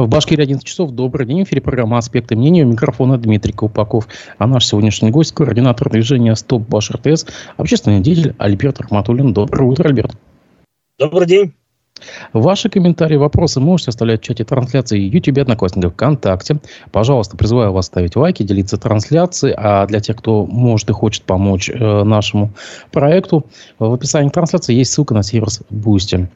В Башкирии 11 часов. Добрый день. В эфире программа «Аспекты мнения». У микрофона Дмитрий Колпаков. А наш сегодняшний гость – координатор движения «Стоп Баш РТС», общественный деятель Альберт Рахматуллин. Доброе утро, Альберт. Добрый день. Ваши комментарии, вопросы можете оставлять в чате трансляции YouTube, Одноклассников, ВКонтакте. Пожалуйста, призываю вас ставить лайки, делиться трансляцией. А для тех, кто может и хочет помочь э, нашему проекту, в описании трансляции есть ссылка на сервис Boosty.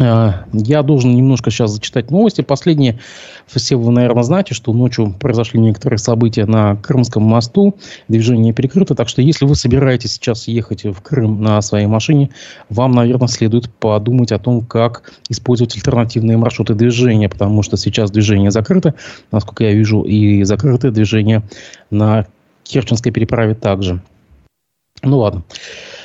Э, я должен немножко сейчас зачитать новости. Последние, все вы, наверное, знаете, что ночью произошли некоторые события на Крымском мосту. Движение перекрыто. Так что, если вы собираетесь сейчас ехать в Крым на своей машине, вам, наверное, следует подумать о том, как использовать альтернативные маршруты движения. Потому что сейчас движение закрыто, насколько я вижу, и закрытое движение на Керченской переправе также. Ну ладно.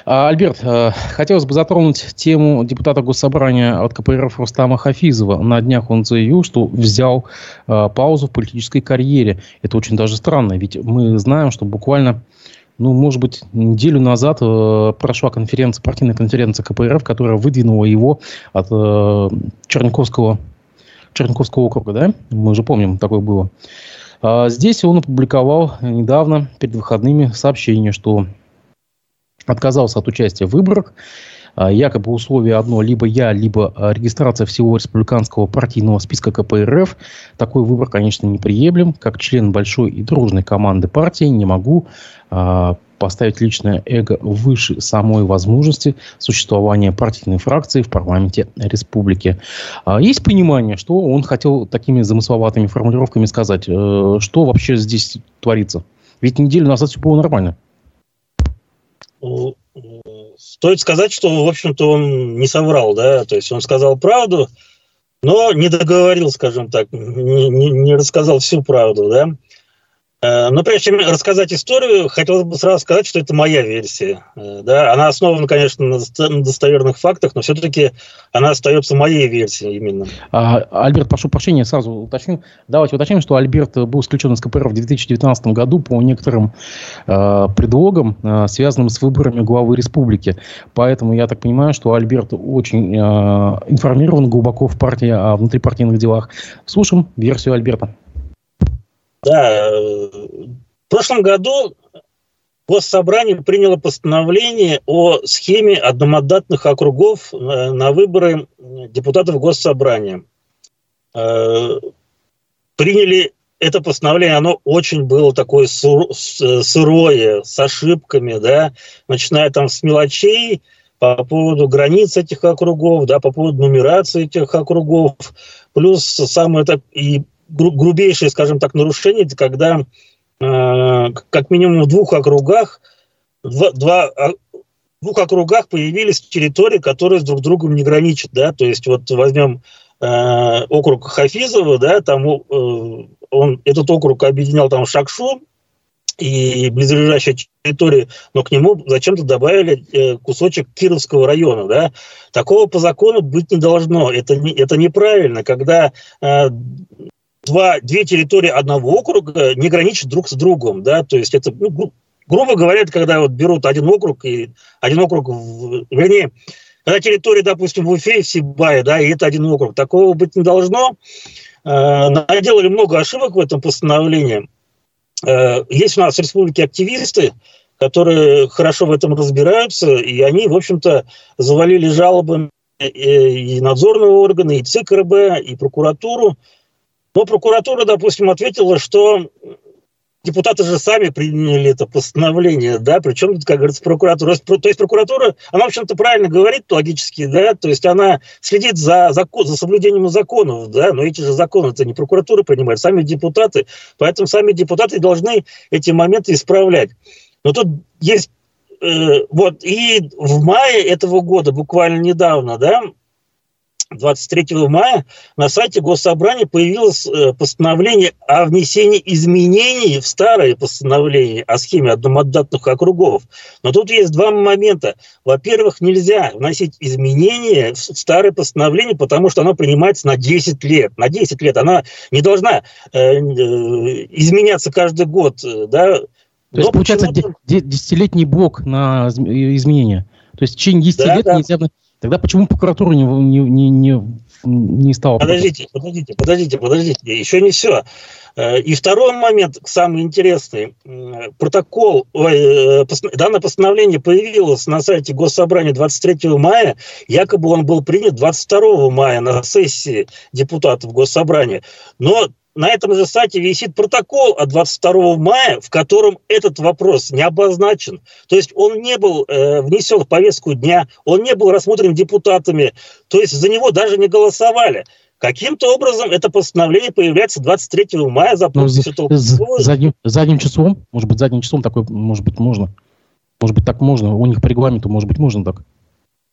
А, Альберт, э, хотелось бы затронуть тему депутата Госсобрания от КПРФ Рустама Хафизова. На днях он заявил, что взял э, паузу в политической карьере. Это очень даже странно, ведь мы знаем, что буквально ну, может быть, неделю назад э, прошла конференция, партийная конференция КПРФ, которая выдвинула его от э, Черниковского, округа, да? Мы уже помним, такое было. А здесь он опубликовал недавно, перед выходными, сообщение, что отказался от участия в выборах. А, якобы условие одно, либо я, либо а, регистрация всего республиканского партийного списка КПРФ. Такой выбор, конечно, неприемлем. Как член большой и дружной команды партии не могу а, поставить личное эго выше самой возможности существования партийной фракции в парламенте республики. Есть понимание, что он хотел такими замысловатыми формулировками сказать, э, что вообще здесь творится? Ведь неделю назад все было нормально. Стоит сказать, что, в общем-то, он не соврал, да, то есть он сказал правду, но не договорил, скажем так, не, не, не рассказал всю правду, да. Э, но прежде чем рассказать историю, хотелось бы сразу сказать, что это моя версия. Э, да? Она основана, конечно, на достоверных фактах, но все-таки она остается моей версией именно. А, Альберт, прошу прощения, сразу уточню. Давайте уточним, что Альберт был исключен из КПР в 2019 году по некоторым э, предлогам, э, связанным с выборами главы республики. Поэтому я так понимаю, что Альберт очень э, информирован глубоко в партии о внутрипартийных делах. Слушаем версию Альберта. Да, в прошлом году Госсобрание приняло постановление о схеме одномандатных округов на выборы депутатов Госсобрания. Э, приняли это постановление, оно очень было такое сырое, с ошибками, да, начиная там с мелочей, по поводу границ этих округов, да, по поводу нумерации этих округов, плюс самое это и грубейшее, скажем так, нарушение, когда э, как минимум в двух округах, два, два, в двух округах появились территории, которые с друг другом не граничат, да, то есть вот возьмем э, округ Хафизова, да, там э, он, этот округ объединял там Шакшу, и близлежащие территории, но к нему зачем-то добавили э, кусочек Кировского района. Да? Такого по закону быть не должно. Это, не, это неправильно, когда э, два, две территории одного округа не граничат друг с другом, да, то есть это, ну, грубо говоря, когда вот берут один округ и один округ, в, вернее, когда территория, допустим, в Уфе и в Сибае, да, и это один округ, такого быть не должно. Э, наделали много ошибок в этом постановлении. Э, есть у нас в республике активисты, которые хорошо в этом разбираются, и они, в общем-то, завалили жалобы и надзорного органа, и ЦИК РБ, и прокуратуру, но прокуратура, допустим, ответила, что депутаты же сами приняли это постановление, да, причем, как говорится, прокуратура. То есть прокуратура, она, в общем-то, правильно говорит логически, да, то есть она следит за, закон, за соблюдением законов, да, но эти же законы это не прокуратура принимает, сами депутаты, поэтому сами депутаты должны эти моменты исправлять. Но тут есть, э, вот, и в мае этого года, буквально недавно, да, 23 мая на сайте Госсобрания появилось э, постановление о внесении изменений в старое постановление о схеме одномандатных округов. Но тут есть два момента. Во-первых, нельзя вносить изменения в старое постановление, потому что оно принимается на 10 лет. На 10 лет она не должна э, э, изменяться каждый год. Да? То есть, получается, десятилетний блок на изменения. То есть в течение 10 да, лет да. нельзя Тогда почему прокуратура не, не, не, не, не стала... Подождите, подождите, подождите, подождите, еще не все. Э, и второй момент, самый интересный. Протокол, ой, данное постановление появилось на сайте Госсобрания 23 мая. Якобы он был принят 22 мая на сессии депутатов Госсобрания. Но на этом же сайте висит протокол от 22 мая, в котором этот вопрос не обозначен. То есть он не был э, внесен в повестку дня, он не был рассмотрен депутатами, то есть за него даже не голосовали. Каким-то образом это постановление появляется 23 мая за ну, задним, задним числом, может быть, задним числом такое, может быть, можно. Может быть, так можно. У них по регламенту, может быть, можно так.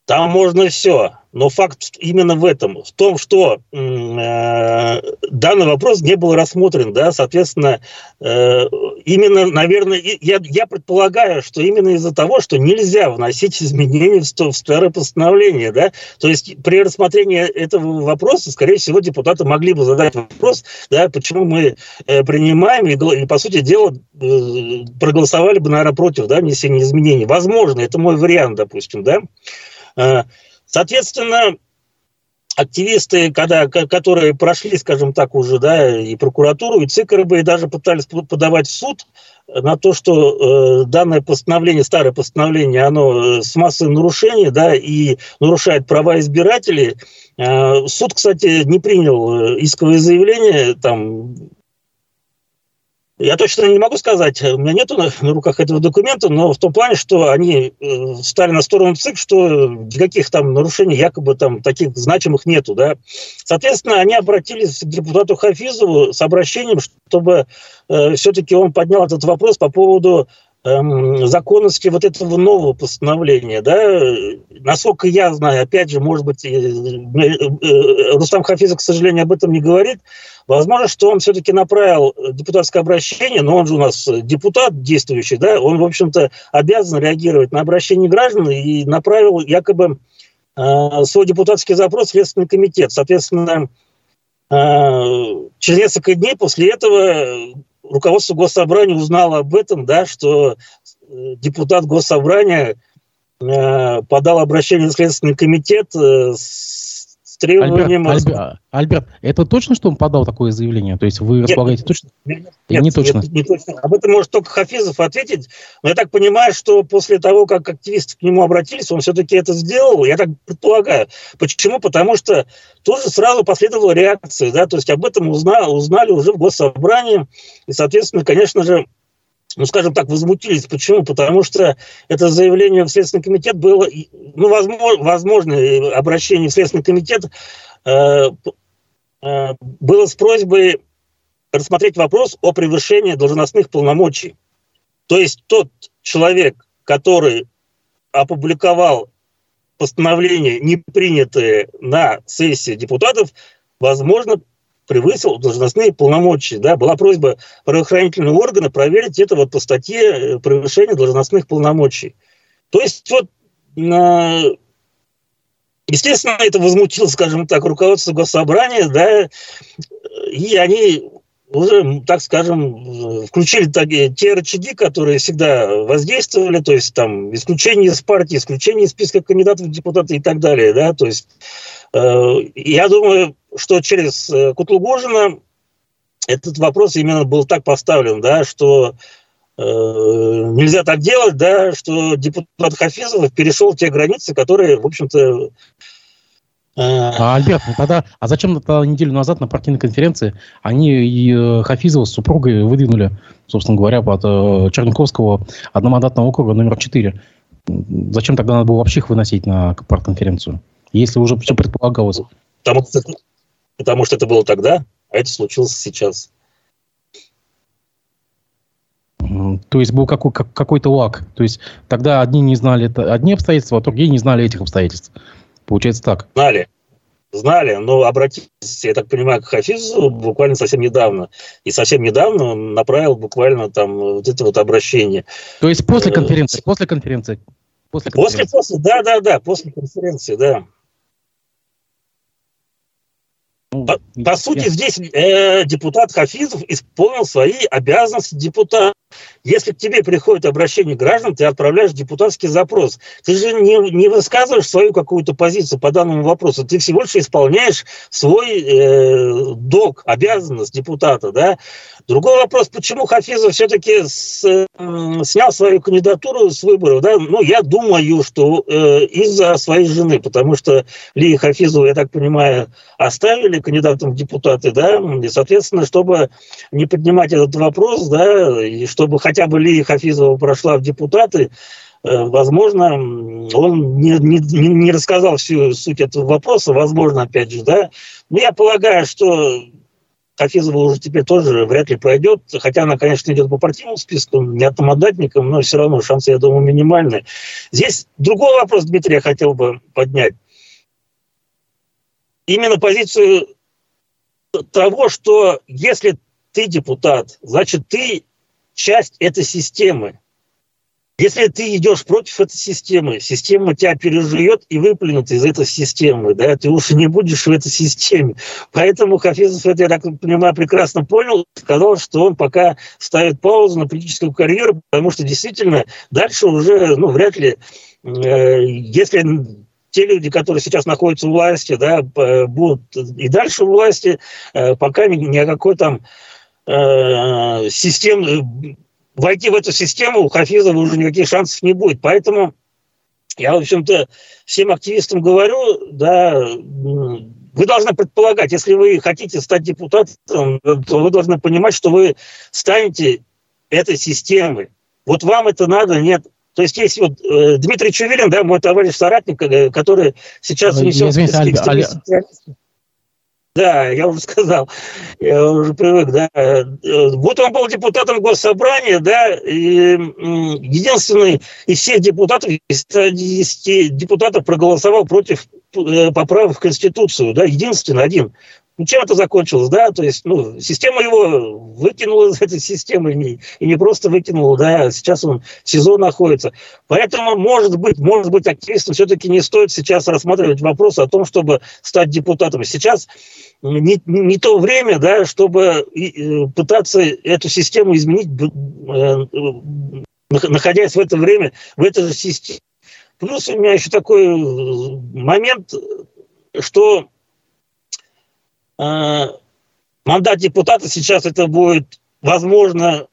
Там можно все. Но факт именно в этом, в том, что э, данный вопрос не был рассмотрен, да, соответственно, э, именно, наверное, я, я предполагаю, что именно из-за того, что нельзя вносить изменения в, в старое постановление, да, то есть при рассмотрении этого вопроса, скорее всего, депутаты могли бы задать вопрос, да, почему мы э, принимаем и, и, по сути дела, э, проголосовали бы, наверное, против, да, внесения изменений. Возможно, это мой вариант, допустим, да. Э, соответственно, активисты, когда, которые прошли, скажем так, уже, да, и прокуратуру, и ЦИК и даже пытались подавать в суд на то, что э, данное постановление, старое постановление, оно э, с массой нарушений, да, и нарушает права избирателей. Суд, кстати, не принял исковое заявление, там, я точно не могу сказать, у меня нету на, на руках этого документа, но в том плане, что они э, стали на сторону ЦИК, что никаких там нарушений якобы там таких значимых нету, да. Соответственно, они обратились к депутату Хафизову с обращением, чтобы э, все-таки он поднял этот вопрос по поводу эм, законности вот этого нового постановления, да, насколько я знаю, опять же, может быть, Рустам Хафизов, к сожалению, об этом не говорит, Возможно, что он все-таки направил депутатское обращение, но он же у нас депутат действующий, да, он, в общем-то, обязан реагировать на обращение граждан и направил якобы э, свой депутатский запрос в Следственный комитет. Соответственно, э, через несколько дней после этого руководство Госсобрания узнало об этом, да, что э, депутат Госсобрания э, подал обращение в Следственный комитет э, с требованиям... Альберт, Альберт, Альберт, это точно, что он подал такое заявление? То есть вы нет, располагаете точно? Нет, нет, не точно? Нет, не точно. Об этом может только Хафизов ответить. Но я так понимаю, что после того, как активисты к нему обратились, он все-таки это сделал. Я так предполагаю. Почему? Потому что тут же сразу последовала реакция. Да? То есть об этом узнали, узнали уже в госсобрании. И, соответственно, конечно же, ну, скажем так, возмутились. Почему? Потому что это заявление в Следственный комитет было, ну, возможно, возможно обращение в Следственный комитет э, э, было с просьбой рассмотреть вопрос о превышении должностных полномочий. То есть тот человек, который опубликовал постановление, не принятое на сессии депутатов, возможно, превысил должностные полномочия. Да? Была просьба правоохранительного органа проверить это вот по статье э, превышения должностных полномочий. То есть вот Естественно, это возмутило, скажем так, руководство госсобрания, да, и они уже, так скажем, включили те рычаги, которые всегда воздействовали, то есть там исключение из партии, исключение из списка кандидатов в депутаты и так далее, да, то есть э, я думаю, что через э, Кутлугожина этот вопрос именно был так поставлен, да, что э, нельзя так делать, да, что депутат Хафизов перешел те границы, которые, в общем-то, э, а, Альберт, ну тогда, а зачем тогда неделю назад на партийной конференции они и э, Хафизова с супругой выдвинули, собственно говоря, под Черниковского одномандатного округа номер 4? Зачем тогда надо было вообще их выносить на партконференцию, если уже все предполагалось? Что потому что это было тогда, а это случилось сейчас. То есть был какой- какой-то лак. То есть тогда одни не знали это, одни обстоятельства, а другие не знали этих обстоятельств. Получается так. Знали. Знали, но обратились, я так понимаю, к Хафизу буквально совсем недавно. И совсем недавно он направил буквально там вот это вот обращение. То есть после э, конференции, после конференции. После, конференции. после, после, да, да, да, после конференции, да. По, по сути, здесь э, депутат Хафизов исполнил свои обязанности депутата. Если к тебе приходит обращение граждан, ты отправляешь депутатский запрос. Ты же не, не высказываешь свою какую-то позицию по данному вопросу. Ты всего лишь исполняешь свой э, долг, обязанность депутата. Да? Другой вопрос, почему Хафизов все-таки с, э, снял свою кандидатуру с выборов. Да? Ну, я думаю, что э, из-за своей жены, потому что Ли Хафизову, я так понимаю, оставили кандидатом в депутаты, да, и, соответственно, чтобы не поднимать этот вопрос, да, и чтобы хотя бы Лия Хафизова прошла в депутаты, э, возможно, он не, не, не рассказал всю суть этого вопроса, возможно, опять же, да. Но я полагаю, что Хафизова уже теперь тоже вряд ли пройдет, хотя она, конечно, идет по партийному списку, не автомандатникам, но все равно шансы, я думаю, минимальные. Здесь другой вопрос, Дмитрий, я хотел бы поднять. Именно позицию того, что если ты депутат, значит, ты часть этой системы. Если ты идешь против этой системы, система тебя переживет и выплюнет из этой системы, да, ты уже не будешь в этой системе. Поэтому Хафизов, это, я так понимаю, прекрасно понял, сказал, что он пока ставит паузу на политическую карьеру, потому что действительно дальше уже, ну, вряд ли, э, если те люди, которые сейчас находятся у власти, да, будут и дальше у власти, э, пока ни, ни о какой там э, системе, войти в эту систему у Хафизова уже никаких шансов не будет. Поэтому я, в общем-то, всем активистам говорю, да, вы должны предполагать, если вы хотите стать депутатом, то вы должны понимать, что вы станете этой системой. Вот вам это надо, нет. То есть есть вот э, Дмитрий Чувилин, да, мой товарищ соратник, э, который сейчас внесен Извините, Аль... Аль... Да, я уже сказал, я уже привык, да. Вот он был депутатом госсобрания, да, и единственный из всех депутатов, из 110 депутатов проголосовал против э, поправок в Конституцию, да, единственный один. Ну, чем это закончилось, да, то есть, ну, система его выкинула из этой системы, не, и не просто выкинула, да, сейчас он в СИЗО находится. Поэтому, может быть, может быть, активистам все-таки не стоит сейчас рассматривать вопрос о том, чтобы стать депутатом. Сейчас не, не то время, да, чтобы пытаться эту систему изменить, э, находясь в это время, в этой же системе. Плюс у меня еще такой момент, что мандат депутата сейчас это будет, возможно,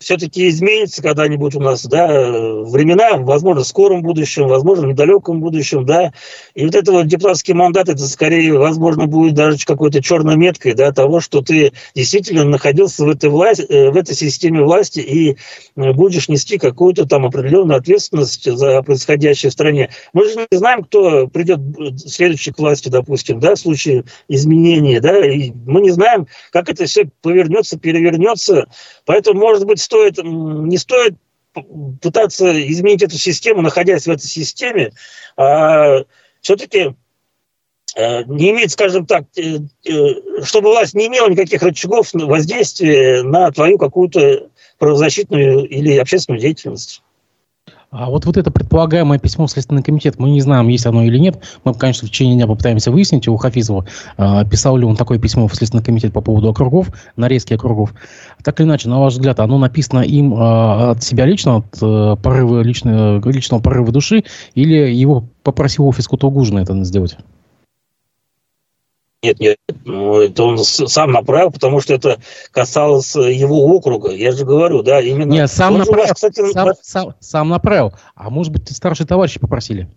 все-таки изменится когда-нибудь у нас, да, времена, возможно, в скором будущем, возможно, в недалеком будущем, да, и вот это вот депутатский мандат, это скорее, возможно, будет даже какой-то черной меткой, да, того, что ты действительно находился в этой власти, э, в этой системе власти и э, будешь нести какую-то там определенную ответственность за происходящее в стране. Мы же не знаем, кто придет следующий к власти, допустим, да, в случае изменения, да, и мы не знаем, как это все повернется, перевернется, поэтому, может быть, стоит, не стоит пытаться изменить эту систему, находясь в этой системе, а все-таки э, не иметь, скажем так, э, э, чтобы власть не имела никаких рычагов воздействия на твою какую-то правозащитную или общественную деятельность. А вот, вот это предполагаемое письмо в Следственный комитет, мы не знаем, есть оно или нет. Мы, конечно, в течение дня попытаемся выяснить у Хафизова, э, писал ли он такое письмо в Следственный комитет по поводу округов, нарезки округов. Так или иначе, на ваш взгляд, оно написано им э, от себя лично, от э, порыва личного, личного порыва души, или его попросил офис Кутугужина это сделать? Нет, нет, это он сам направил, потому что это касалось его округа. Я же говорю, да, именно. Нет, сам направил. Вас, кстати, сам, сам, сам направил. А может быть, старшие товарищи попросили?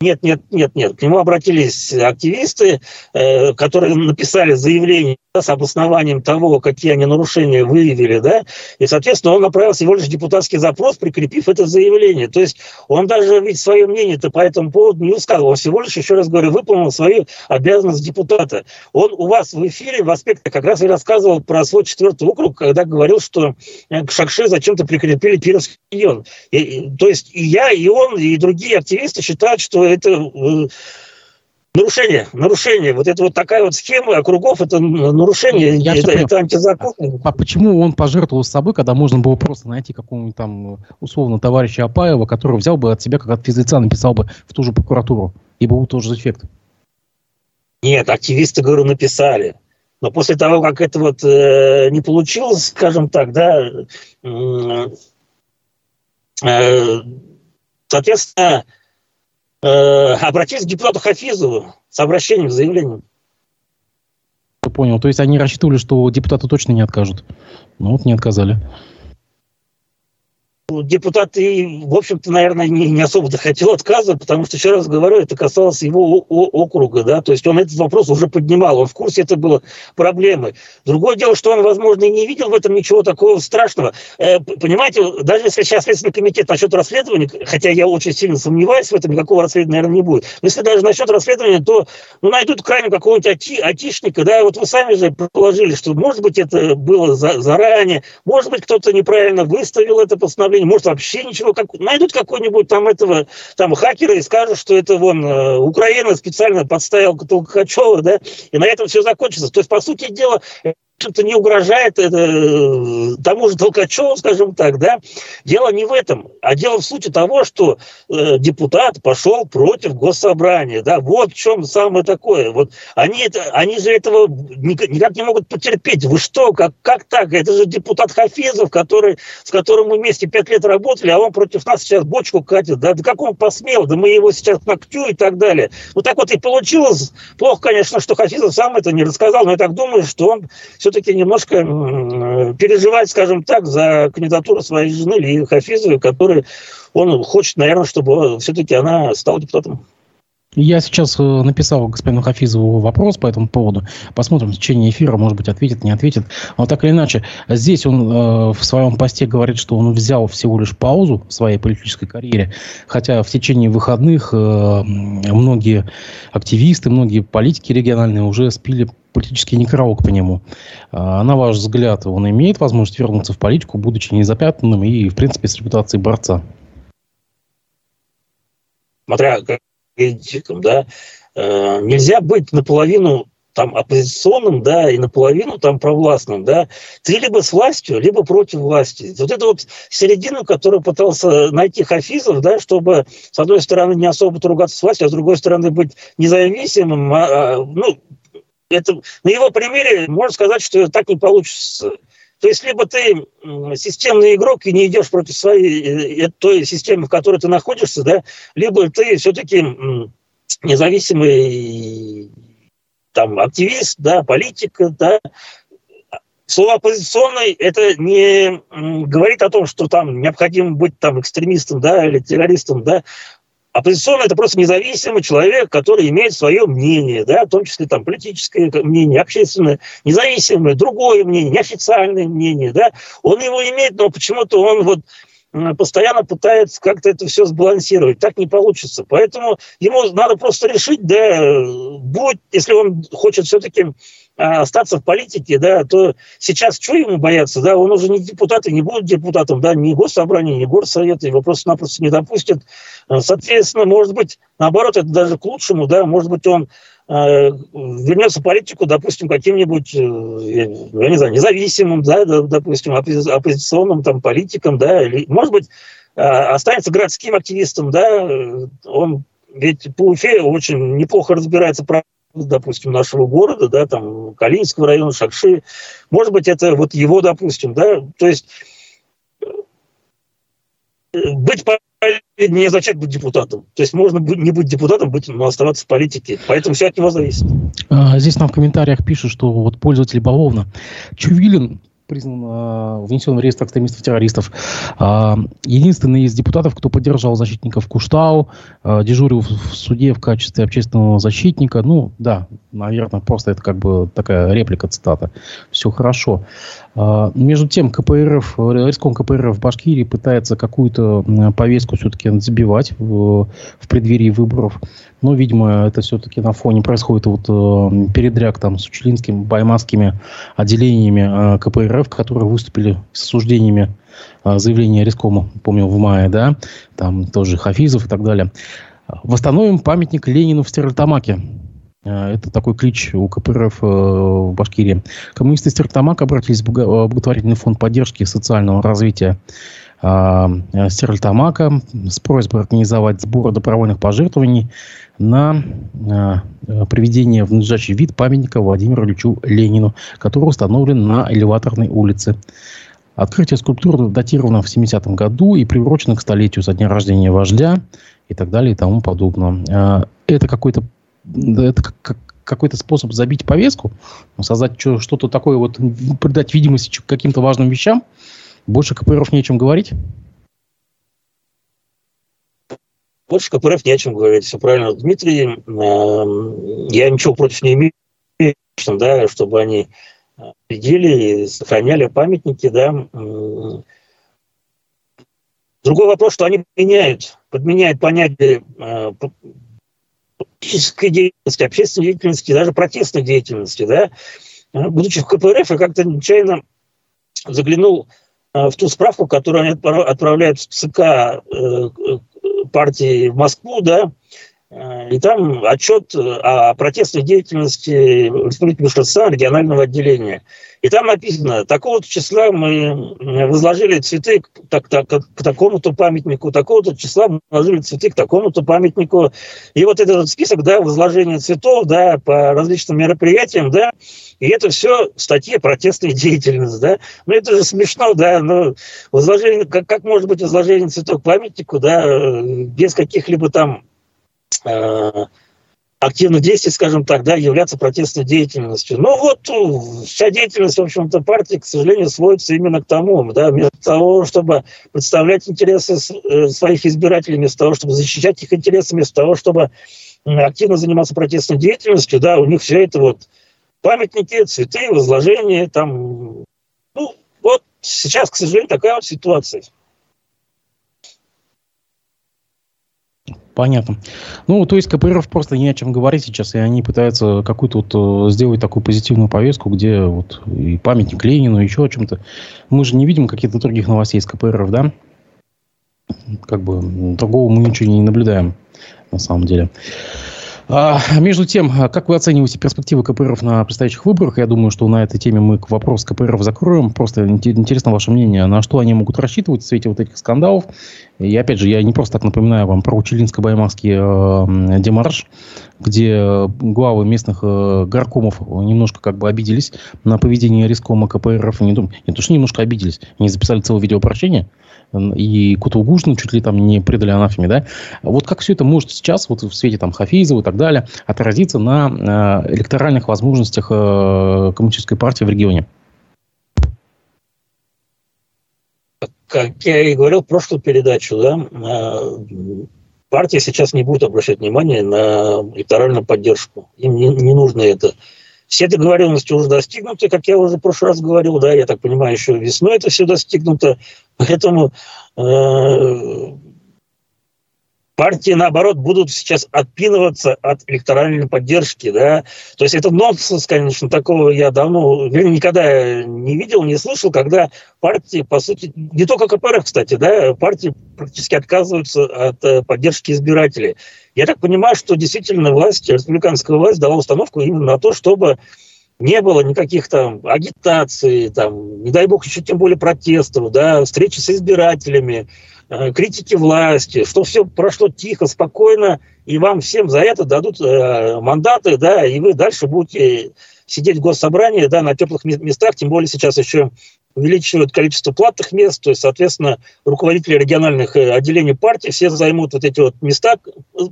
Нет, нет, нет, нет. К нему обратились активисты, э, которые написали заявление с обоснованием того, какие они нарушения выявили, да, и, соответственно, он направил всего лишь депутатский запрос, прикрепив это заявление. То есть он даже ведь свое мнение-то по этому поводу не высказывал, он всего лишь, еще раз говорю, выполнил свою обязанность депутата. Он у вас в эфире в аспекте как раз и рассказывал про свой четвертый округ, когда говорил, что к Шакше зачем-то прикрепили Кировский район. И, то есть и я, и он, и другие активисты считают, что это э, нарушение, нарушение. Вот это вот такая вот схема округов, это нарушение, Я это, это антизаконно. А, а почему он пожертвовал собой, когда можно было просто найти какого-нибудь там, условно, товарища Апаева, который взял бы от себя, как от физлица, написал бы в ту же прокуратуру, и был тот же эффект? Нет, активисты, говорю, написали. Но после того, как это вот э, не получилось, скажем так, да, э, соответственно, обратились к депутату Хафизову с обращением, с заявлением. Понял. То есть они рассчитывали, что депутаты точно не откажут. Ну вот не отказали депутат и, в общем-то, наверное, не, не особо захотел отказа, потому что, еще раз говорю, это касалось его округа, да, то есть он этот вопрос уже поднимал, он в курсе это было проблемы. Другое дело, что он, возможно, и не видел в этом ничего такого страшного. Э, понимаете, даже если сейчас Следственный комитет насчет расследования, хотя я очень сильно сомневаюсь в этом, никакого расследования, наверное, не будет, но если даже насчет расследования, то ну, найдут крайне какого-нибудь ати, атишника, да, вот вы сами же предположили, что, может быть, это было за, заранее, может быть, кто-то неправильно выставил это постановление, может вообще ничего, как, найдут какой-нибудь там этого там хакера и скажут, что это вон э, Украина специально подставила Толкачева, да, и на этом все закончится. То есть, по сути дела, это не угрожает э, тому же Толкачеву, скажем так, да. Дело не в этом, а дело в сути того, что э, депутат пошел против госсобрания, да. Вот в чем самое такое. Вот они, это, они же этого никак не могут потерпеть. Вы что, как, как так? Это же депутат Хафизов, который, с которым мы вместе пять лет работали, а он против нас сейчас бочку катит, да. Да как он посмел? Да мы его сейчас ногтю и так далее. Вот так вот и получилось. Плохо, конечно, что Хафизов сам это не рассказал, но я так думаю, что он все-таки немножко переживать, скажем так, за кандидатуру своей жены Ильи Хафизовой, который он хочет, наверное, чтобы все-таки она стала депутатом. Я сейчас э, написал господину Хафизову вопрос по этому поводу. Посмотрим в течение эфира, может быть, ответит, не ответит. Но так или иначе, здесь он э, в своем посте говорит, что он взял всего лишь паузу в своей политической карьере. Хотя в течение выходных э, многие активисты, многие политики региональные уже спили политический некролог по нему. А, на ваш взгляд, он имеет возможность вернуться в политику, будучи незапятнанным и, в принципе, с репутацией борца? Смотря политиком, да, э, нельзя быть наполовину там оппозиционным, да, и наполовину там провластным, да, ты либо с властью, либо против власти. Вот это вот середину, которую пытался найти Хафизов, да, чтобы, с одной стороны, не особо ругаться с властью, а с другой стороны, быть независимым, а, а, ну, это, на его примере можно сказать, что так не получится. То есть либо ты системный игрок и не идешь против своей э, той системы, в которой ты находишься, да, либо ты все-таки независимый там активист, да, политик, да. Слово оппозиционный это не говорит о том, что там необходимо быть там экстремистом, да, или террористом, да. Оппозиционный – это просто независимый человек, который имеет свое мнение, да, в том числе там политическое мнение, общественное, независимое, другое мнение, неофициальное мнение, да. Он его имеет, но почему-то он вот постоянно пытается как-то это все сбалансировать. Так не получится. Поэтому ему надо просто решить, да, будет, если он хочет все-таки а, остаться в политике, да, то сейчас что ему бояться, да, он уже не депутат и не будет депутатом, да, ни госсобрания, ни горсовета, его просто-напросто не допустят. А, соответственно, может быть, наоборот, это даже к лучшему, да, может быть, он э, вернется в политику, допустим, каким-нибудь, э, я не знаю, независимым, да, допустим, оппозиционным там политиком, да, или, может быть, э, останется городским активистом, да, он ведь по Уфе очень неплохо разбирается про допустим, нашего города, да, там, Калининского района, Шакши. Может быть, это вот его, допустим, да, то есть э, быть не означает быть депутатом. То есть можно не быть депутатом, быть, но оставаться в политике. Поэтому все от него зависит. А, здесь нам в комментариях пишут, что вот пользователь Бавовна Чувилин признан э, внесен в реестр экстремистов-террористов. Э, единственный из депутатов, кто поддержал защитников Куштау, э, дежурил в суде в качестве общественного защитника. Ну, да, наверное, просто это как бы такая реплика, цитата. Все хорошо. Э, между тем, КПРФ, Риском КПРФ в Башкирии пытается какую-то повестку все-таки забивать в, в преддверии выборов. Но, видимо, это все-таки на фоне происходит вот э, передряг там с учелинскими, баймасскими отделениями э, КПРФ, которые выступили с осуждениями э, заявления Рискома, помню, в мае, да, там тоже Хафизов и так далее. Восстановим памятник Ленину в Стерлитамаке. Э, это такой клич у КПРФ э, в Башкирии. Коммунисты Стерлитамака обратились в благотворительный фонд поддержки социального развития Стерлитамака с просьбой организовать сбор добровольных пожертвований на приведение в надлежащий вид памятника Владимиру Ильичу Ленину, который установлен на Элеваторной улице. Открытие скульптуры датировано в 70-м году и приурочено к столетию со дня рождения вождя и так далее и тому подобное. Это какой-то это как, какой-то способ забить повестку, создать что-то такое, вот придать видимость каким-то важным вещам, больше КПРФ не о чем говорить? Больше КПРФ не о чем говорить, все правильно. Дмитрий, эм, я ничего против не имею, да, чтобы они следили и сохраняли памятники, да. Другой вопрос, что они меняют, подменяют понятие э, политической деятельности, общественной деятельности, даже протестной деятельности, да, будучи в КПРФ, я как-то нечаянно заглянул э, в ту справку, которую они отправляют в ЦК э, партии в Москву, да, и там отчет о протестной деятельности Республики Башкортостан регионального отделения. И там написано, такого-то числа мы возложили цветы к, так, так, к такому-то памятнику, такого-то числа мы возложили цветы к такому-то памятнику. И вот этот список, да, возложения цветов, да, по различным мероприятиям, да, и это все в статье протестной деятельности, да. Ну, это же смешно, да, но возложение, как, как может быть возложение цветов к памятнику, да, без каких-либо там Э, активных действий, скажем так, да, являться протестной деятельностью. Но вот э, вся деятельность, в общем-то, партии, к сожалению, сводится именно к тому, да, вместо того, чтобы представлять интересы э, своих избирателей, вместо того, чтобы защищать их интересы, вместо того, чтобы активно заниматься протестной деятельностью, да, у них все это вот памятники, цветы, возложения, там, ну, вот сейчас, к сожалению, такая вот ситуация. Понятно. Ну, то есть КПРФ просто не о чем говорить сейчас, и они пытаются какую-то вот э, сделать такую позитивную повестку, где вот и памятник Ленину, и еще о чем-то. Мы же не видим каких-то других новостей из КПРФ, да? Как бы другого мы ничего не наблюдаем, на самом деле. А, между тем, как вы оцениваете перспективы КПРФ на предстоящих выборах? Я думаю, что на этой теме мы вопрос КПРФ закроем. Просто интересно ваше мнение, на что они могут рассчитывать в свете вот этих скандалов. И опять же, я не просто так напоминаю вам про Учелинско-Баймакский э, демарш, где главы местных э, горкомов немножко как бы обиделись на поведение рискома КПРФ. Не, не то, что немножко обиделись, они записали целое видеообращение, и Кутулгушину чуть ли там не предали анафеме, да. Вот как все это может сейчас, вот в свете там Хафизова и так далее, отразиться на э, электоральных возможностях э, коммунистической партии в регионе? Как я и говорил в прошлую передачу, да, э, партия сейчас не будет обращать внимание на электоральную поддержку. Им не, не нужно это. Все договоренности уже достигнуты, как я уже в прошлый раз говорил, да, я так понимаю, еще весной это все достигнуто. Поэтому э, партии, наоборот, будут сейчас отпинываться от электоральной поддержки, да. То есть это нонсенс, конечно, такого я давно, никогда не видел, не слышал, когда партии, по сути, не только КПРФ, кстати, да, партии практически отказываются от э, поддержки избирателей. Я так понимаю, что действительно власть, республиканская власть дала установку именно на то, чтобы не было никаких там агитаций, там, не дай бог, еще тем более протестов, да, встречи с избирателями, критики власти, что все прошло тихо, спокойно, и вам всем за это дадут э, мандаты, да, и вы дальше будете сидеть в госсобрании, да, на теплых местах, тем более сейчас еще увеличивают количество платных мест, то есть, соответственно, руководители региональных э, отделений партии все займут вот эти вот места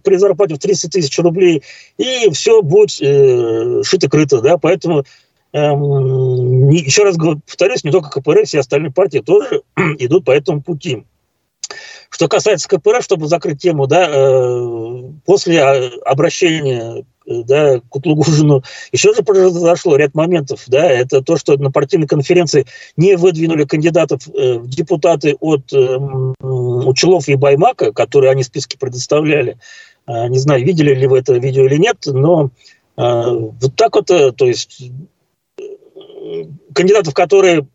при зарплате в 30 тысяч рублей, и все будет э, шито-крыто, да, поэтому эм, еще раз повторюсь, не только КПРФ, все остальные партии тоже идут по этому пути. Что касается КПРФ, чтобы закрыть тему, да, э, после а, обращения да, Кутлугужину, еще же произошло ряд моментов, да, это то, что на партийной конференции не выдвинули кандидатов э, в депутаты от э, Учелов и Баймака, которые они в списке предоставляли. Э, не знаю, видели ли вы это видео или нет, но э, вот так вот, э, то есть э, кандидатов, которые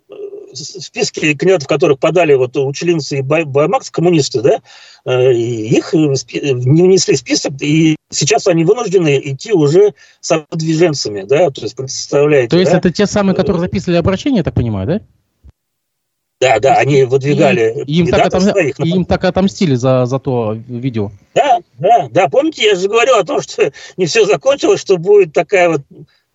списке кандидатов, которых подали вот учленцы и Баймакс, коммунисты, да, э, их не внесли в список, и сейчас они вынуждены идти уже с движенцами, да, то есть представляете. То есть да? это те самые, которые записывали обращение, я так понимаю, да? Да, да, они выдвигали и, им, так отом... своих. им так отомстили за, за то видео. Да, да, да. Помните, я же говорил о том, что не все закончилось, что будет такая вот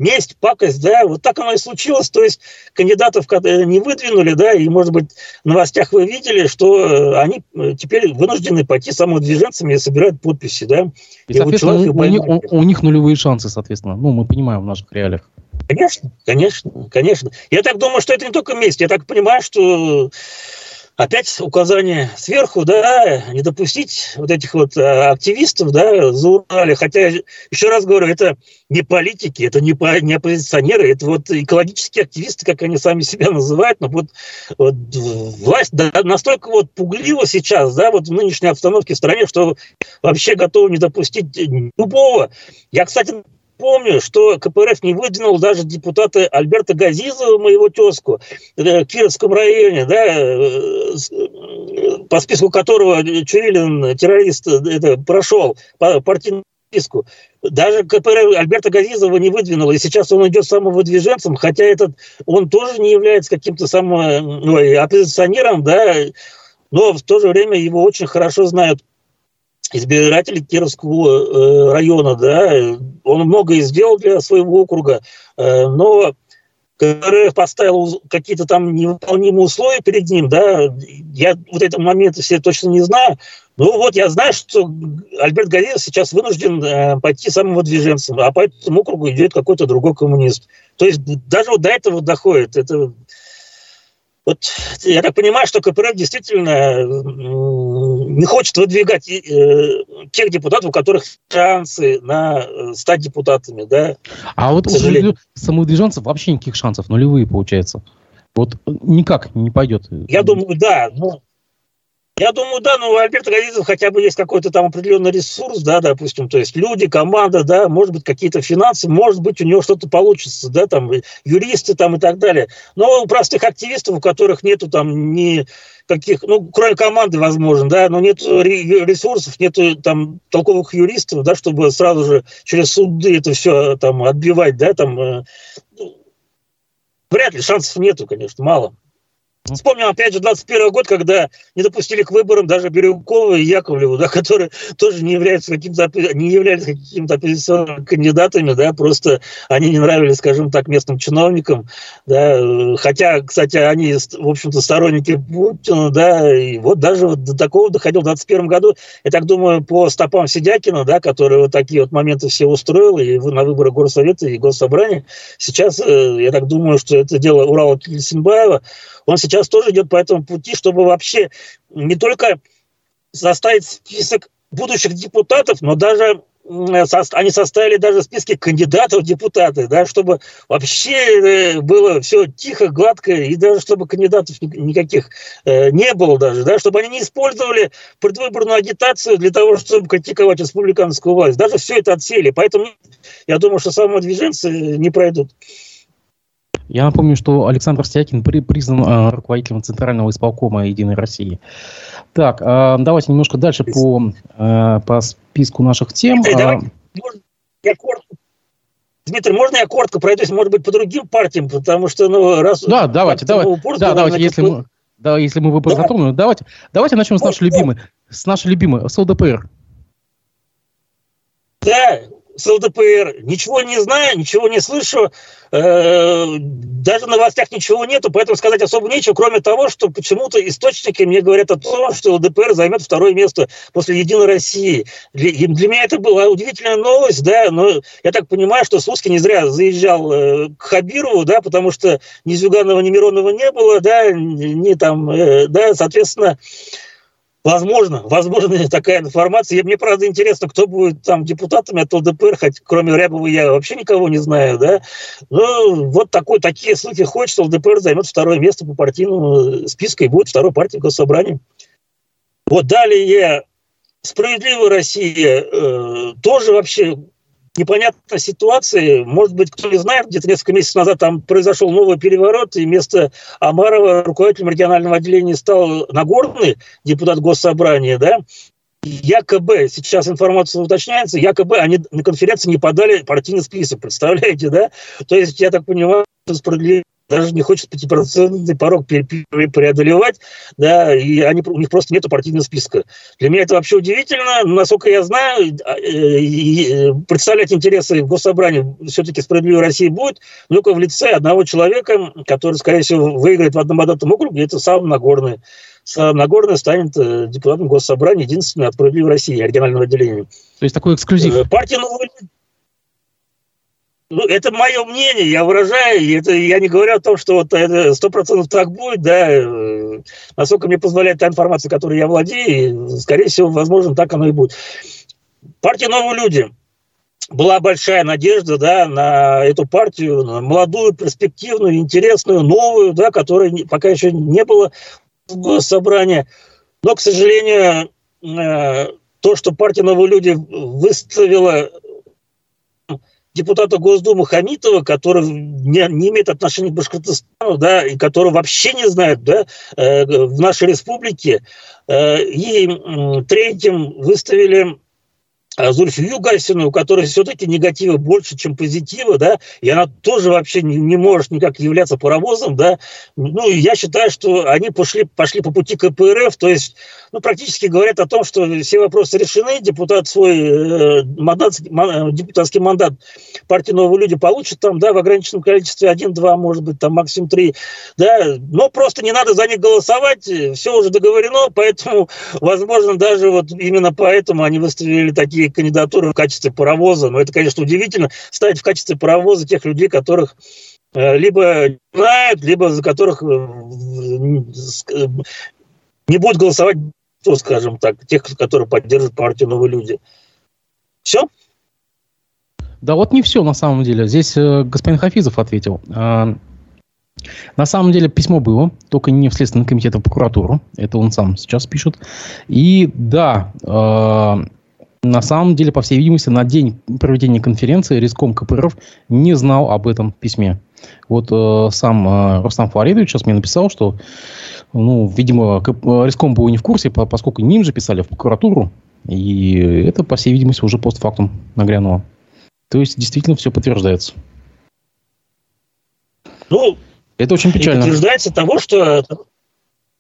месть, пакость, да, вот так оно и случилось. То есть кандидатов не выдвинули, да, и, может быть, в новостях вы видели, что э, они э, теперь вынуждены пойти самодвиженцами и собирать подписи, да. И, и соответственно, у, у, них, у, у них нулевые шансы, соответственно. Ну, мы понимаем в наших реалиях. Конечно, конечно, конечно. Я так думаю, что это не только месть. Я так понимаю, что опять указание сверху, да, не допустить вот этих вот э, активистов, да, за Урале. Хотя, еще раз говорю, это не политики, это не, не оппозиционеры, это вот экологические активисты, как они сами себя называют, но вот, вот власть да, настолько вот пуглива сейчас, да, вот в нынешней обстановке в стране, что вообще готовы не допустить любого. Я, кстати, помню, что КПРФ не выдвинул даже депутата Альберта Газизова, моего тезку, э, в Кировском районе, да, э, э, по списку которого Чурилин, террорист, это прошел, по партийному списку. Даже КПРФ Альберта Газизова не выдвинул, и сейчас он идет самовыдвиженцем, хотя этот, он тоже не является каким-то самым ну, оппозиционером, да, но в то же время его очень хорошо знают избиратели Кировского э, района, да, он многое сделал для своего округа, э, но КРФ поставил какие-то там невыполнимые условия перед ним, да, я вот этого момента все точно не знаю, ну вот я знаю, что Альберт Галиев сейчас вынужден э, пойти самовыдвиженцем, а по этому округу идет какой-то другой коммунист. То есть даже вот до этого доходит. Это вот я так понимаю, что КПРФ действительно не хочет выдвигать э, тех депутатов, у которых шансы на э, стать депутатами, да. А вот у самовыдвиженцев вообще никаких шансов, нулевые получается. Вот никак не пойдет. Я думаю, да. Но я думаю, да, но у Альберта Газизова хотя бы есть какой-то там определенный ресурс, да, допустим, то есть люди, команда, да, может быть, какие-то финансы, может быть, у него что-то получится, да, там, юристы там и так далее. Но у простых активистов, у которых нету там ни каких, ну, кроме команды, возможно, да, но нет ресурсов, нет там толковых юристов, да, чтобы сразу же через суды это все там отбивать, да, там, э, ну, вряд ли, шансов нету, конечно, мало. Вспомним, опять же, 21 год, когда не допустили к выборам даже Бирюкова и Яковлеву, да, которые тоже не являются каким-то, не являлись какими-то оппозиционными кандидатами, да, просто они не нравились, скажем так, местным чиновникам, да, хотя, кстати, они, в общем-то, сторонники Путина, да, и вот даже вот до такого доходил в 21 году, я так думаю, по стопам Сидякина, да, который вот такие вот моменты все устроил и на выборы Горсовета и Госсобрания, сейчас, э, я так думаю, что это дело Урала Кельсинбаева, он сейчас тоже идет по этому пути, чтобы вообще не только составить список будущих депутатов, но даже они составили даже списки кандидатов в депутаты, да, чтобы вообще э, было все тихо, гладко, и даже чтобы кандидатов никаких э, не было даже, да, чтобы они не использовали предвыборную агитацию для того, чтобы критиковать республиканскую власть. Даже все это отсели. Поэтому я думаю, что самодвиженцы не пройдут. Я напомню, что Александр Стякин при, признан э, руководителем Центрального исполкома «Единой России». Так, э, давайте немножко дальше по, э, по списку наших тем. Дмитрий, давай, я коротко Дмитрий, можно я коротко пройдусь, может быть, по другим партиям, потому что, ну, раз... Да, давайте, давайте, упорство, да, давайте, если мы, да, если мы выпуск да. затронули, давайте, давайте начнем с нашей любимой, с нашей любимой, с ЛДПР. Да, с ЛДПР. Ничего не знаю, ничего не слышу, даже в новостях ничего нету, поэтому сказать особо нечего, кроме того, что почему-то источники мне говорят о том, что ЛДПР займет второе место после «Единой России». Для, для меня это была удивительная новость, да, но я так понимаю, что Слуцкий не зря заезжал э, к Хабирову, да, потому что ни Зюганова, ни Миронова не было, да, ни там, э, да, соответственно, Возможно, возможно такая информация. Мне, правда, интересно, кто будет там депутатами от ЛДПР, хоть кроме Рябова я вообще никого не знаю, да. Ну, вот такой, такие слухи ходят, что ЛДПР займет второе место по партийному списку и будет второй партией в Госсобрании. Вот далее «Справедливая Россия» э, тоже вообще непонятной ситуации. Может быть, кто не знает, где-то несколько месяцев назад там произошел новый переворот, и вместо Амарова руководителем регионального отделения стал Нагорный, депутат Госсобрания, да, якобы, сейчас информация уточняется, якобы они на конференции не подали партийный список, представляете, да? То есть, я так понимаю, справедливо даже не хочет 5% порог преодолевать, да, и они, у них просто нет партийного списка. Для меня это вообще удивительно. Насколько я знаю, а, э, представлять интересы в Госсобрании все-таки справедливой России будет, только в лице одного человека, который, скорее всего, выиграет в одном мандатном округе, это сам Нагорный. Сам Нагорный станет э, депутатом Госсобрания, единственный от справедливой России, оригинального отделения. То есть такой эксклюзив. Э, партия нового ну, это мое мнение, я выражаю, это я не говорю о том, что вот это сто процентов так будет, да, э, насколько мне позволяет та информация, которой я владею, скорее всего, возможно, так оно и будет. Партия «Новые люди» была большая надежда, да, на эту партию, на молодую, перспективную, интересную, новую, да, которой пока еще не было собрания. Но, к сожалению, э, то, что партия «Новые люди» выставила депутата Госдумы Хамитова, который не, не имеет отношения к Башкортостану, да, и который вообще не знает, да, э, в нашей республике. Э, и третьим выставили Зульфию Гасину, у которой все-таки негатива больше, чем позитива, да, и она тоже вообще не, не может никак являться паровозом, да, ну, я считаю, что они пошли, пошли по пути КПРФ, то есть, ну, практически говорят о том, что все вопросы решены, депутат свой э, мандат, депутатский мандат партии «Новые люди» получат там, да, в ограниченном количестве один-два, может быть, там максимум три, да, но просто не надо за них голосовать, все уже договорено, поэтому, возможно, даже вот именно поэтому они выставили такие такие кандидатуры в качестве паровоза. Но это, конечно, удивительно ставить в качестве паровоза тех людей, которых э, либо знают, либо за которых э, э, не будут голосовать, то, скажем так, тех, которые поддерживают партию «Новые люди». Все? Да вот не все на самом деле. Здесь господин Хафизов ответил. А, на самом деле письмо было, только не в Следственный комитет, а в прокуратуру. Это он сам сейчас пишет. И да, на самом деле, по всей видимости, на день проведения конференции Риском КПРФ не знал об этом письме. Вот э, сам э, Рустам Фаридович сейчас мне написал, что, ну, видимо, Риском был не в курсе, поскольку не им же писали в прокуратуру, и это, по всей видимости, уже постфактум нагрянуло. То есть, действительно, все подтверждается. Ну, это очень печально. Подтверждается того, что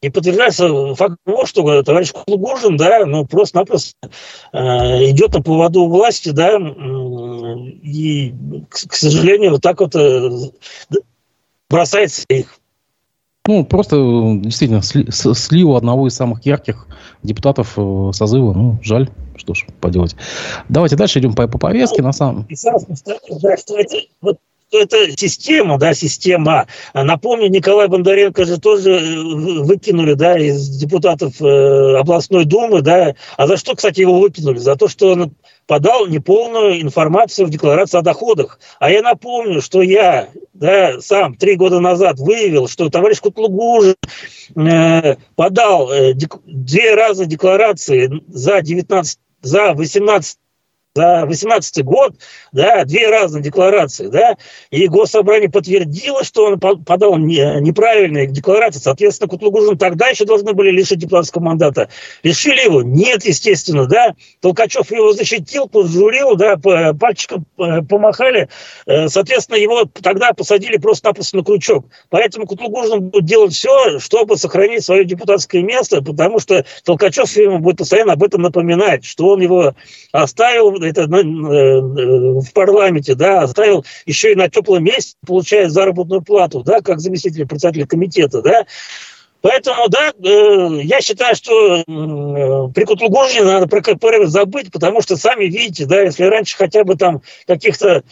и подтверждается факт того, что товарищ Кулугужин, да, ну, просто-напросто э, идет на поводу власти, да, и, к, к сожалению, вот так вот э, бросается их. Ну, просто действительно слил одного из самых ярких депутатов э, созыва. Ну, жаль, что ж поделать. Давайте дальше идем по, по повестке. Ну, на самом... И сразу, да, что это, вот это система, да, система. Напомню, Николай Бондаренко же тоже э, выкинули, да, из депутатов э, областной думы, да. А за что, кстати, его выкинули? За то, что он подал неполную информацию в декларации о доходах. А я напомню, что я да, сам три года назад выявил, что товарищ Кутлугужин э, подал э, дек, две раза декларации за 19 за 18 за 18 год, да, две разные декларации, да, и Госсобрание подтвердило, что он подал неправильные декларации, соответственно, Кутлугужин тогда еще должны были лишить депутатского мандата. Лишили его? Нет, естественно, да. Толкачев его защитил, пожурил, да, пальчиком э, помахали, э, соответственно, его тогда посадили просто-напросто на крючок. Поэтому Кутлугужин будет делать все, чтобы сохранить свое депутатское место, потому что Толкачев ему будет постоянно об этом напоминать, что он его оставил это э, в парламенте, да, оставил еще и на теплом месте, получает заработную плату, да, как заместитель председателя комитета, да. Поэтому, да, э, я считаю, что э, при Кутлугожине надо про КПРФ забыть, потому что сами видите, да, если раньше хотя бы там каких-то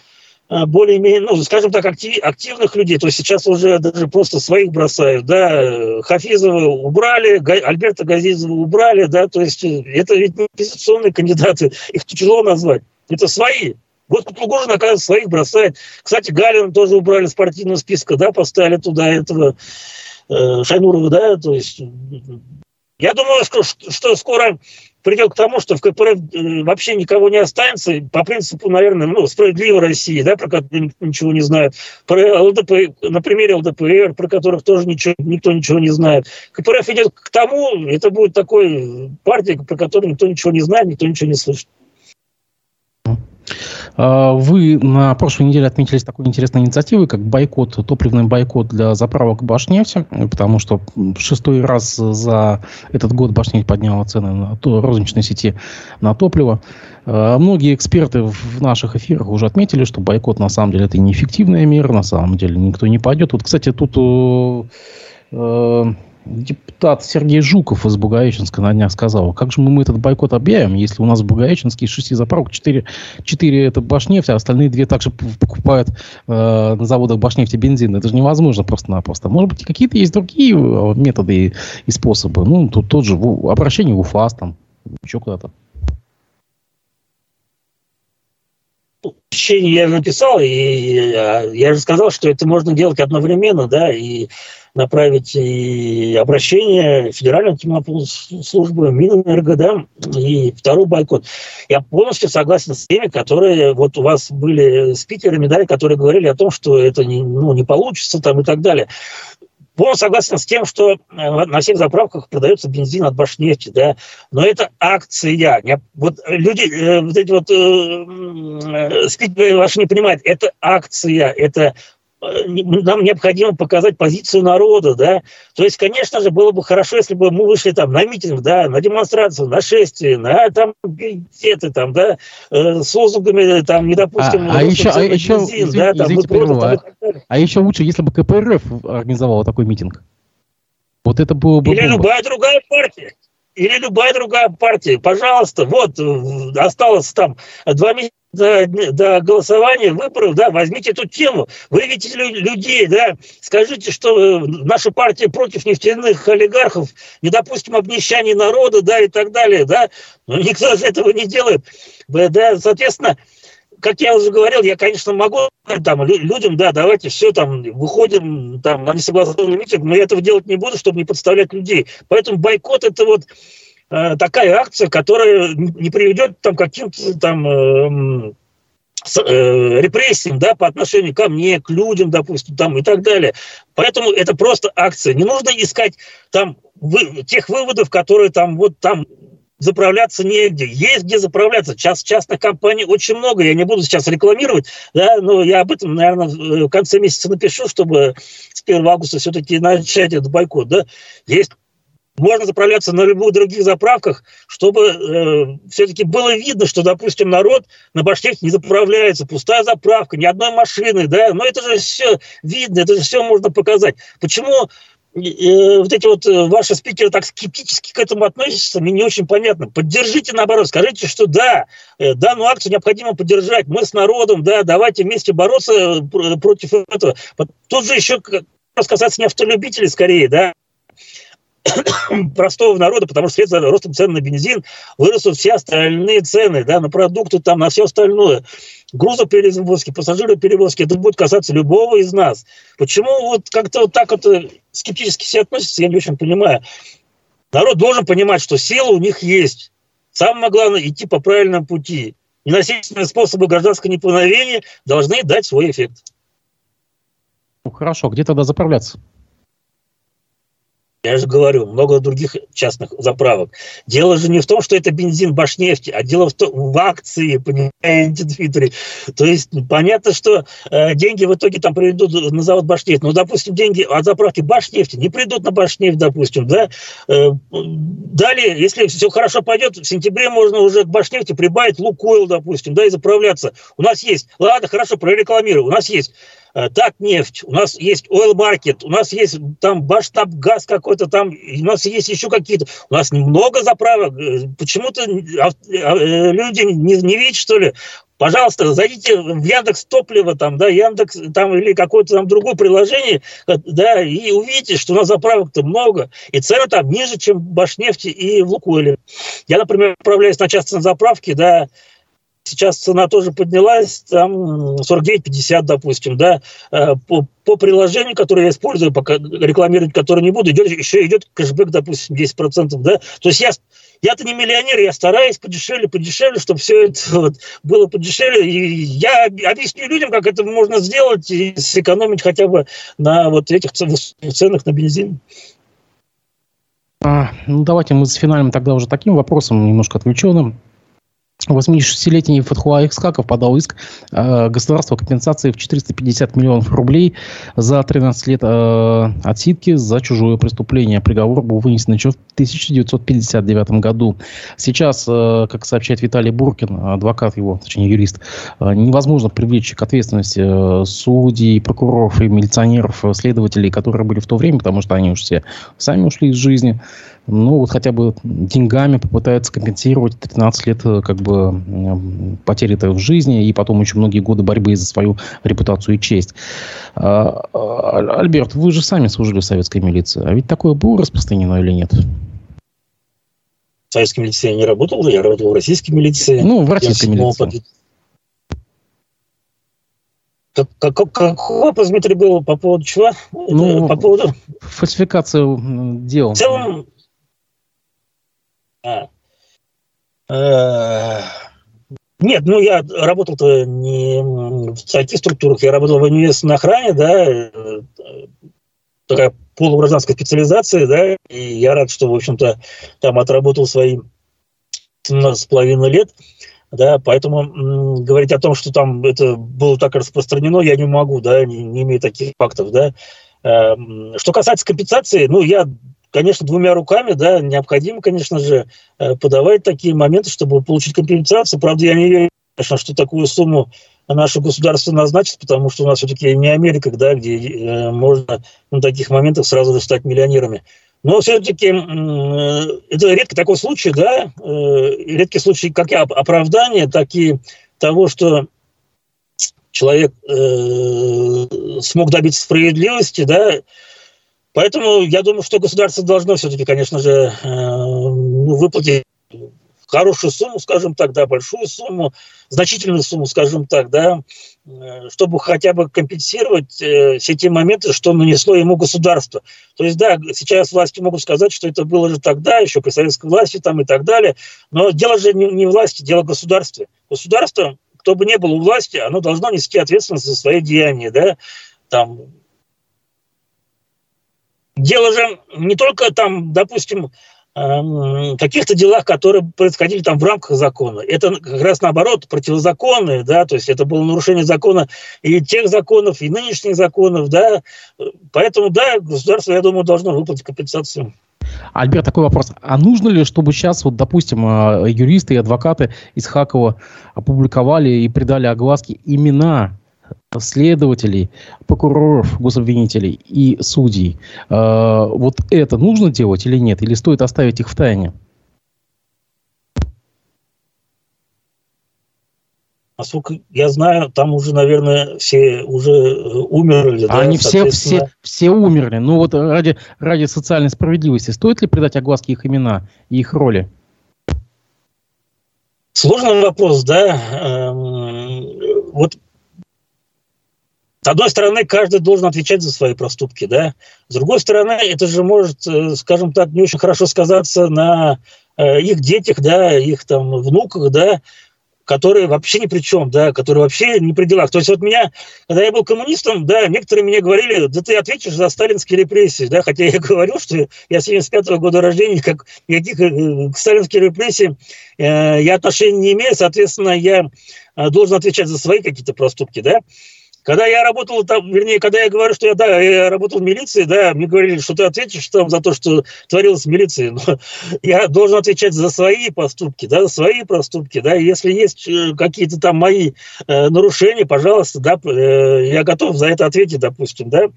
более-менее, ну, скажем так, актив, активных людей, то сейчас уже даже просто своих бросают, да, Хафизова убрали, Альберта Газизова убрали, да, то есть это ведь оппозиционные кандидаты, их тяжело назвать, это свои. Вот Кутлугожин, оказывается, своих бросает. Кстати, Галина тоже убрали с партийного списка, да, поставили туда этого э, Шайнурова, да, то есть я думаю, что, что скоро придет к тому, что в КПРФ э, вообще никого не останется, по принципу, наверное, ну, справедливой России, да, про которую ничего не знает, про ЛДП, на примере ЛДПР, про которых тоже ничего, никто ничего не знает. КПРФ идет к тому, это будет такой партия, про которую никто ничего не знает, никто ничего не слышит. А, вы на прошлой неделе отметились такой интересной инициативой, как бойкот, топливный бойкот для заправок Башнефти, потому что шестой раз за этот год Башнефть подняла цены на то, розничной сети на топливо. А, многие эксперты в наших эфирах уже отметили, что бойкот на самом деле это неэффективная мера, на самом деле никто не пойдет. Вот, кстати, тут э, э депутат Сергей Жуков из Благовещенска на днях сказал, как же мы этот бойкот объявим, если у нас в Благовещенске из шести заправок четыре, четыре это Башнефть, а остальные две также покупают э, на заводах Башнефти бензин. Это же невозможно просто-напросто. Может быть, какие-то есть другие э, методы и, и способы. Ну, тут тот же обращение в УФАС, там, еще куда-то. я написал, и я же сказал, что это можно делать одновременно, да, и направить и обращение антимонопольную службу, Минэнерго, да, и второй бойкот. Я полностью согласен с теми, которые вот у вас были спикерами, да, которые говорили о том, что это не, ну, не получится там и так далее. Полностью согласен с тем, что э, на всех заправках продается бензин от Башнефти, да, но это акция. Вот люди, э, вот эти вот э, спикеры ваши не понимают, это акция, это нам необходимо показать позицию народа, да. То есть, конечно же, было бы хорошо, если бы мы вышли там на митинг, да, на демонстрацию, на шествие, на там пикеты, там, да, э, с лозунгами, там, не допустим... А, а еще, а еще, бензин, извините, да, там, извините, а, а еще лучше, если бы КПРФ организовал такой митинг. Вот это было бы... Или бомба. любая другая партия или любая другая партия, пожалуйста, вот осталось там два месяца до, до голосования, выборов, да, возьмите эту тему, выведите людей, да, скажите, что э, наша партия против нефтяных олигархов, не допустим обнищания народа, да, и так далее, да, но никто же этого не делает, да, соответственно, как я уже говорил, я, конечно, могу там людям, да, давайте все там, выходим там на несогласованный митинг, но я этого делать не буду, чтобы не подставлять людей. Поэтому бойкот это вот э, такая акция, которая не приведет там к каким-то там э, с, э, репрессиям, да, по отношению ко мне, к людям, допустим, там и так далее. Поэтому это просто акция. Не нужно искать там вы, тех выводов, которые там вот там заправляться негде. Есть где заправляться. Част, частных компаний очень много. Я не буду сейчас рекламировать, да, но я об этом, наверное, в конце месяца напишу, чтобы с 1 августа все-таки начать этот бойкот. Да. Есть можно заправляться на любых других заправках, чтобы э, все-таки было видно, что, допустим, народ на Башнефть не заправляется, пустая заправка, ни одной машины, да, но это же все видно, это же все можно показать. Почему вот эти вот э, ваши спикеры так скептически к этому относятся, мне не очень понятно. Поддержите, наоборот, скажите, что да, э, данную акцию необходимо поддержать, мы с народом, да, давайте вместе бороться э, против этого. Тут же еще, что касается не автолюбителей скорее, да, простого народа, потому что вслед за ростом цен на бензин вырастут все остальные цены, да, на продукты, там, на все остальное грузоперевозки, пассажироперевозки, это будет касаться любого из нас. Почему вот как-то вот так вот э, скептически все относятся, я не очень понимаю. Народ должен понимать, что сила у них есть. Самое главное – идти по правильному пути. Ненасильственные способы гражданского неповиновения должны дать свой эффект. Ну, хорошо, где тогда заправляться? Я же говорю, много других частных заправок. Дело же не в том, что это бензин Башнефти, а дело в, том, в акции, понимаете, Твиттере. То есть понятно, что э, деньги в итоге там приведут на завод Башнефть. Но, допустим, деньги от заправки Башнефти не придут на Башнефть, допустим, да. Э, далее, если все хорошо пойдет, в сентябре можно уже к Башнефти прибавить Лукойл, допустим, да, и заправляться. У нас есть, ладно, хорошо, прорекламирую, у нас есть так нефть, у нас есть oil market, у нас есть там баштаб газ какой-то там, у нас есть еще какие-то, у нас немного заправок, э, почему-то э, люди не, не видят, что ли, пожалуйста, зайдите в Яндекс Топливо там, да, Яндекс там или какое-то там другое приложение, да, и увидите, что у нас заправок-то много, и цены там ниже, чем в Башнефти и в Лукойле. Я, например, отправляюсь на частные заправки, да, Сейчас цена тоже поднялась, там 49-50, допустим, да, э, по, по приложению, которое я использую, пока рекламировать которое не буду, идет, еще идет кэшбэк, допустим, 10%, да, то есть я, я-то не миллионер, я стараюсь подешевле, подешевле, чтобы все это вот было подешевле, и я объясню людям, как это можно сделать и сэкономить хотя бы на вот этих ценах на бензин. А, ну, давайте мы с финалем тогда уже таким вопросом, немножко отвлеченным. 86-летний Фатхуа Икскаков подал иск э, государству компенсации в 450 миллионов рублей за 13 лет э, отсидки за чужое преступление. Приговор был вынесен еще в 1959 году. Сейчас, э, как сообщает Виталий Буркин, адвокат его, точнее юрист, э, невозможно привлечь к ответственности э, судей, прокуроров и милиционеров, следователей, которые были в то время, потому что они уже все сами ушли из жизни ну, вот хотя бы деньгами попытаются компенсировать 13 лет э, как бы потери в жизни и потом еще многие годы борьбы за свою репутацию и честь. А, а, Альберт, вы же сами служили в советской милиции. А ведь такое было распространено или нет? В советской милиции я не работал, я работал в российской милиции. Ну, в российской милиции. Как, как, какой вопрос, Дмитрий, был по поводу чего? Ну, по поводу... Фальсификацию дел. В целом, а. Нет, ну я работал-то не в таких структурах, я работал в университетской охране, да, э, такая полугражданская специализация, да, и я рад, что, в общем-то, там отработал свои 17 с половиной лет, да, поэтому м, говорить о том, что там это было так распространено, я не могу, да, не, не имею таких фактов, да. Э, что касается компенсации, ну, я конечно, двумя руками, да, необходимо, конечно же, э, подавать такие моменты, чтобы получить компенсацию. Правда, я не верю, конечно, что такую сумму наше государство назначит, потому что у нас все-таки не Америка, да, где э, можно на таких моментах сразу стать миллионерами. Но все-таки э, это редко такой случай, да, редкий случай как и оправдания, так и того, что человек э, смог добиться справедливости, да, Поэтому я думаю, что государство должно все-таки, конечно же, э, ну, выплатить хорошую сумму, скажем так, да, большую сумму, значительную сумму, скажем так, да, э, чтобы хотя бы компенсировать э, все те моменты, что нанесло ему государство. То есть, да, сейчас власти могут сказать, что это было же тогда, еще при советской власти там и так далее, но дело же не, не власти, дело государства. Государство, кто бы ни был у власти, оно должно нести ответственность за свои деяния, да, там, Дело же не только там, допустим, эм, каких-то делах, которые происходили там в рамках закона. Это как раз наоборот противозаконные, да, то есть это было нарушение закона и тех законов, и нынешних законов, да. Поэтому, да, государство, я думаю, должно выплатить компенсацию. Альберт, такой вопрос. А нужно ли, чтобы сейчас, вот, допустим, э, юристы и адвокаты из Хакова опубликовали и придали огласке имена следователей, прокуроров, гособвинителей и судей. Э, вот это нужно делать или нет? Или стоит оставить их в тайне? Насколько я знаю, там уже, наверное, все уже э, умерли. Да, Они все, все, все умерли. Ну вот ради, ради социальной справедливости стоит ли придать огласке их имена и их роли? Сложный вопрос, да. Эм, вот с одной стороны, каждый должен отвечать за свои проступки, да. С другой стороны, это же может, э, скажем так, не очень хорошо сказаться на э, их детях, да, их там внуках, да, которые вообще ни при чем, да, которые вообще не при делах. То есть вот меня, когда я был коммунистом, да, некоторые мне говорили, да ты ответишь за сталинские репрессии, да, хотя я говорил, что я 75-го года рождения, как никаких э, к сталинским репрессиям э, я отношения не имею, соответственно, я должен отвечать за свои какие-то проступки, да. Когда я работал там, вернее, когда я говорю, что я, да, я работал в милиции, да, мне говорили, что ты ответишь там за то, что творилось в милиции. Но я должен отвечать за свои поступки, да, за свои проступки, да. Если есть э, какие-то там мои э, нарушения, пожалуйста, да, э, я готов за это ответить, допустим, да.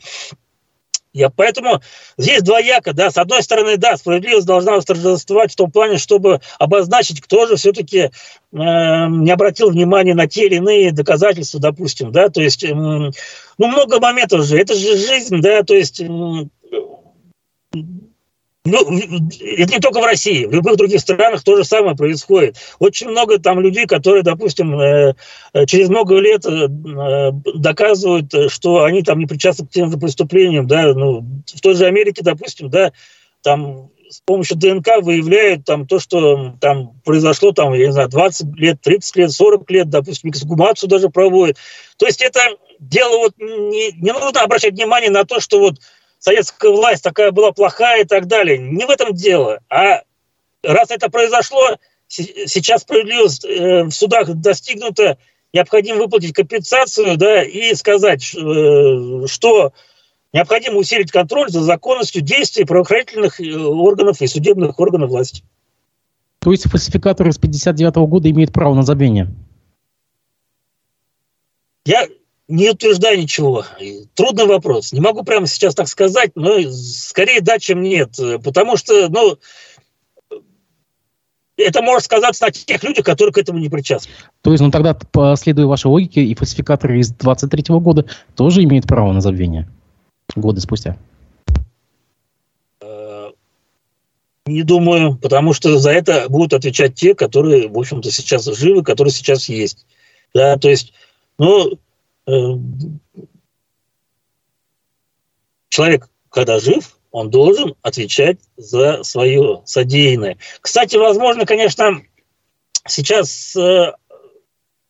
Я поэтому здесь двояко, да, с одной стороны, да, справедливость должна восторжествовать в том плане, чтобы обозначить, кто же все-таки э, не обратил внимания на те или иные доказательства, допустим, да, то есть, э, ну, много моментов же, это же жизнь, да, то есть, э, ну, это не только в России, в любых других странах то же самое происходит. Очень много там людей, которые, допустим, э, э, через много лет э, доказывают, что они там не причастны к тем же преступлениям, да, ну, в той же Америке, допустим, да, там с помощью ДНК выявляют там то, что там произошло там, я не знаю, 20 лет, 30 лет, 40 лет, допустим, эксгумацию даже проводят. То есть это дело вот не, не нужно обращать внимание на то, что вот советская власть такая была плохая и так далее. Не в этом дело. А раз это произошло, сейчас справедливость э, в судах достигнута, необходимо выплатить компенсацию, да, и сказать, э, что необходимо усилить контроль за законностью действий правоохранительных э, органов и судебных органов власти. То есть фальсификаторы с 59 -го года имеют право на забвение? Я не утверждаю ничего. Трудный вопрос. Не могу прямо сейчас так сказать, но скорее да, чем нет. Потому что, ну, это может сказаться на тех людях, которые к этому не причастны. То есть, ну тогда, следуя вашей логике, и фальсификаторы из 23 -го года тоже имеют право на забвение годы спустя? Э, не думаю, потому что за это будут отвечать те, которые, в общем-то, сейчас живы, которые сейчас есть. Да, то есть, ну, человек, когда жив, он должен отвечать за свое содеянное. Кстати, возможно, конечно, сейчас, э,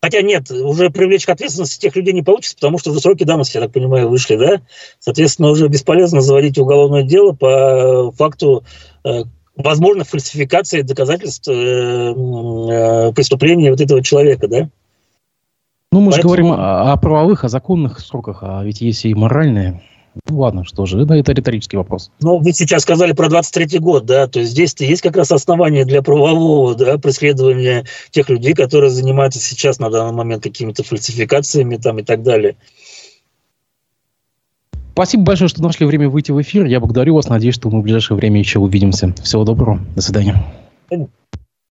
хотя нет, уже привлечь к ответственности тех людей не получится, потому что уже сроки давности, я так понимаю, вышли, да? Соответственно, уже бесполезно заводить уголовное дело по факту э, возможно, фальсификации доказательств э, преступления вот этого человека, да? Ну, мы Поэтому... же говорим о, о правовых, о законных сроках, а ведь есть и моральные. Ну, ладно, что же, это, это риторический вопрос. Ну, вы сейчас сказали про 23-й год, да, то есть здесь-то есть как раз основания для правового да, преследования тех людей, которые занимаются сейчас на данный момент какими-то фальсификациями там и так далее. Спасибо большое, что нашли время выйти в эфир. Я благодарю вас. Надеюсь, что мы в ближайшее время еще увидимся. Всего доброго. До свидания.